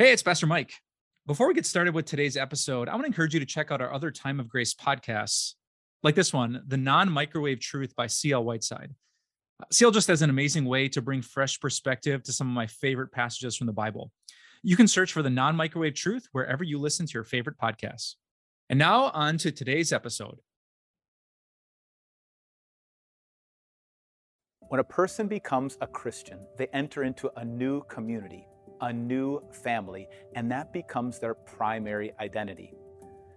Hey, it's Pastor Mike. Before we get started with today's episode, I want to encourage you to check out our other Time of Grace podcasts, like this one, The Non Microwave Truth by C.L. Whiteside. Uh, CL just has an amazing way to bring fresh perspective to some of my favorite passages from the Bible. You can search for the non microwave truth wherever you listen to your favorite podcasts. And now, on to today's episode. When a person becomes a Christian, they enter into a new community, a new family, and that becomes their primary identity.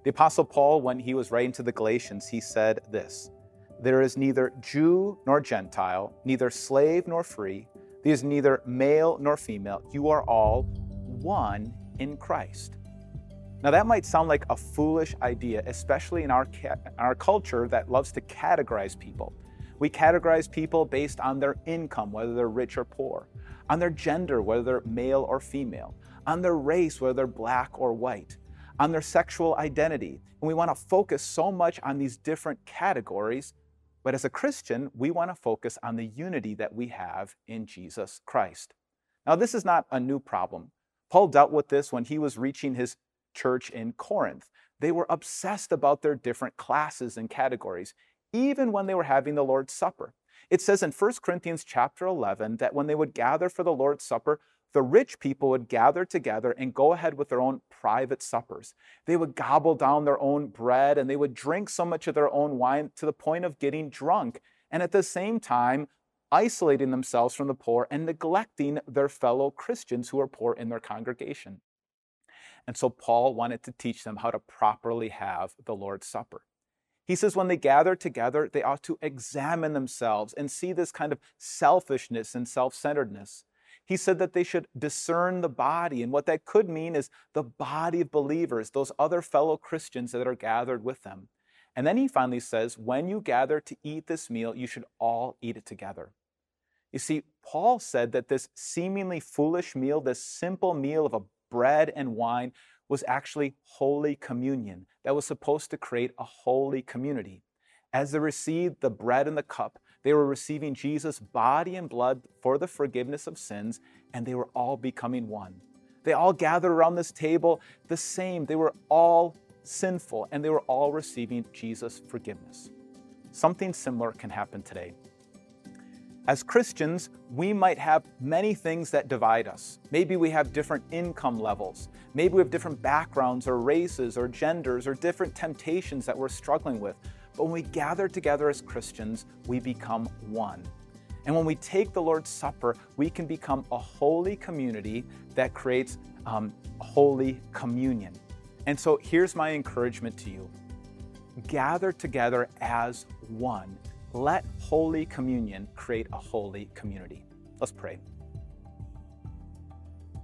The Apostle Paul, when he was writing to the Galatians, he said this There is neither Jew nor Gentile, neither slave nor free, there is neither male nor female. You are all one in Christ. Now, that might sound like a foolish idea, especially in our, ca- our culture that loves to categorize people. We categorize people based on their income, whether they're rich or poor, on their gender, whether they're male or female, on their race, whether they're black or white, on their sexual identity. And we want to focus so much on these different categories. But as a Christian, we want to focus on the unity that we have in Jesus Christ. Now, this is not a new problem. Paul dealt with this when he was reaching his church in Corinth. They were obsessed about their different classes and categories, even when they were having the Lord's Supper. It says in 1 Corinthians chapter 11 that when they would gather for the Lord's Supper, the rich people would gather together and go ahead with their own private suppers. They would gobble down their own bread and they would drink so much of their own wine to the point of getting drunk. And at the same time, isolating themselves from the poor and neglecting their fellow Christians who are poor in their congregation. And so Paul wanted to teach them how to properly have the Lord's Supper. He says when they gather together, they ought to examine themselves and see this kind of selfishness and self centeredness. He said that they should discern the body, and what that could mean is the body of believers, those other fellow Christians that are gathered with them. And then he finally says, when you gather to eat this meal, you should all eat it together. You see, Paul said that this seemingly foolish meal, this simple meal of a bread and wine, was actually Holy Communion that was supposed to create a holy community. As they received the bread and the cup, they were receiving Jesus' body and blood for the forgiveness of sins, and they were all becoming one. They all gathered around this table the same. They were all sinful, and they were all receiving Jesus' forgiveness. Something similar can happen today. As Christians, we might have many things that divide us. Maybe we have different income levels. Maybe we have different backgrounds or races or genders or different temptations that we're struggling with. But when we gather together as Christians, we become one. And when we take the Lord's Supper, we can become a holy community that creates um, holy communion. And so here's my encouragement to you gather together as one let Holy Communion create a holy community. Let's pray.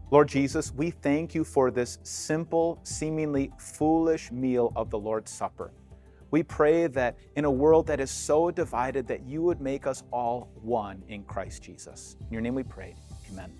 Lord Jesus, we thank you for this simple, seemingly foolish meal of the Lord's Supper. We pray that in a world that is so divided that you would make us all one in Christ Jesus. In your name we pray. Amen.